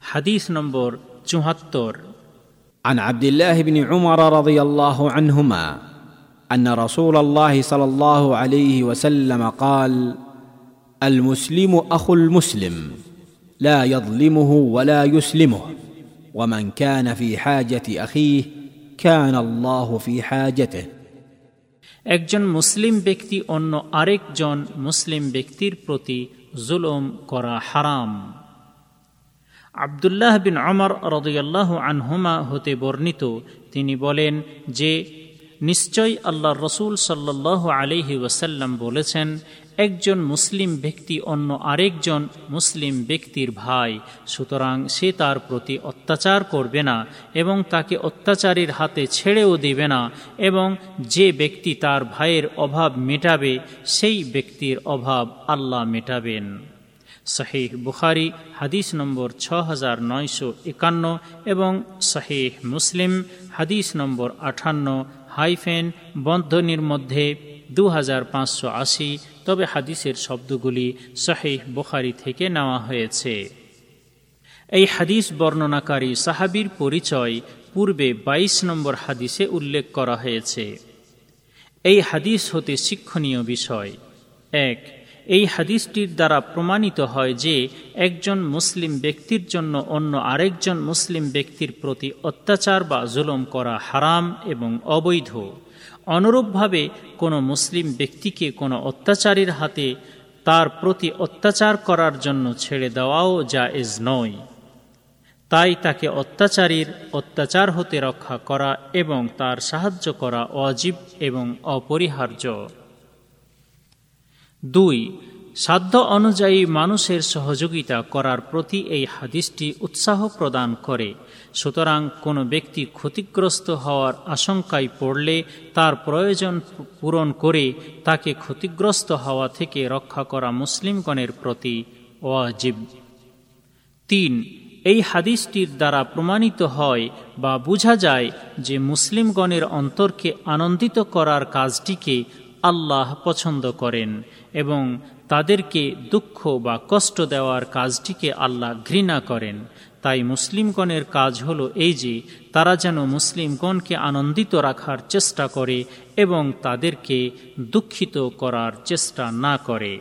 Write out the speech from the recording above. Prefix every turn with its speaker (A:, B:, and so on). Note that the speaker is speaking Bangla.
A: হাদিস নম্বর চুহাত্তর
B: عن عبد الله بن عمر رضي الله عنهما ان رسول الله صلى الله عليه وسلم قال المسلم اخو المسلم لا يظلمه ولا يسلمه ومن كان في حاجه اخيه كان الله في حاجته
A: একজন মুসলিম ব্যক্তি অন্য আরেকজন মুসলিম ব্যক্তির প্রতি জুলুম করা হারাম আবদুল্লাহ বিন অমর রদুল্লাহ আনহুমা হতে বর্ণিত, তিনি বলেন যে, নিশ্চয় আল্লাহ রসুল সাল্লাহ আলিহি ওয়াসাল্লাম বলেছেন, একজন মুসলিম ব্যক্তি অন্য আরেকজন মুসলিম ব্যক্তির ভাই, সুতরাং সে তার প্রতি অত্যাচার করবে না এবং তাকে অত্যাচারীর হাতে ছেড়েও দেবে না এবং যে ব্যক্তি তার ভাইয়ের অভাব মেটাবে, সেই ব্যক্তির অভাব আল্লাহ মেটাবেন। শাহেহ বুখারি, হাদিস নম্বর ছ হাজার নয়শো একান্ন এবং শাহেহ মুসলিম, হাদিস নম্বর আঠান্ন, হাইফেন বন্ধনীর মধ্যে দু হাজার পাঁচশো আশি। তবে হাদিসের শব্দগুলি শাহেহ বুখারি থেকে নেওয়া হয়েছে। এই হাদিস বর্ণনাকারী সাহাবির পরিচয় পূর্বে ২২ নম্বর হাদিসে উল্লেখ করা হয়েছে। এই হাদিস হতে শিক্ষণীয় বিষয়। এক এই হাদিসটির দ্বারা প্রমাণিত হয় যে একজন মুসলিম ব্যক্তির জন্য অন্য আরেকজন মুসলিম ব্যক্তির প্রতি অত্যাচার বা জুলম করা হারাম এবং অবৈধ। অনুরূপভাবে কোনো মুসলিম ব্যক্তিকে কোনো অত্যাচারীর হাতে তার প্রতি অত্যাচার করার জন্য ছেড়ে দেওয়াও জায়েজ নয়। তাই তাকে অত্যাচারীর অত্যাচার হতে রক্ষা করা এবং তার সাহায্য করা অজীব এবং অপরিহার্য। দুই, সাধ্য অনুযায়ী মানুষের সহযোগিতা করার প্রতি এই হাদিসটি উৎসাহ প্রদান করে। সুতরাং কোনো ব্যক্তি ক্ষতিগ্রস্ত হওয়ার আশঙ্কায় পড়লে তার প্রয়োজন পূরণ করে তাকে ক্ষতিগ্রস্ত হওয়া থেকে রক্ষা করা মুসলিমগণের প্রতি ওয়াজিব। তিন, এই হাদিসটির দ্বারা প্রমাণিত হয় বা বোঝা যায় যে মুসলিমগণের অন্তরকে আনন্দিত করার কাজটিকে আল্লাহ পছন্দ করেন এবং তাদেরকে দুঃখ বা কষ্ট দেওয়ার কাজটিকে আল্লাহ ঘৃণা করেন। তাই মুসলিমগণের কাজ হলো এই যে, তারা যেন মুসলিমগণকে আনন্দিত রাখার চেষ্টা করে এবং তাদেরকে দুঃখিত করার চেষ্টা না করে।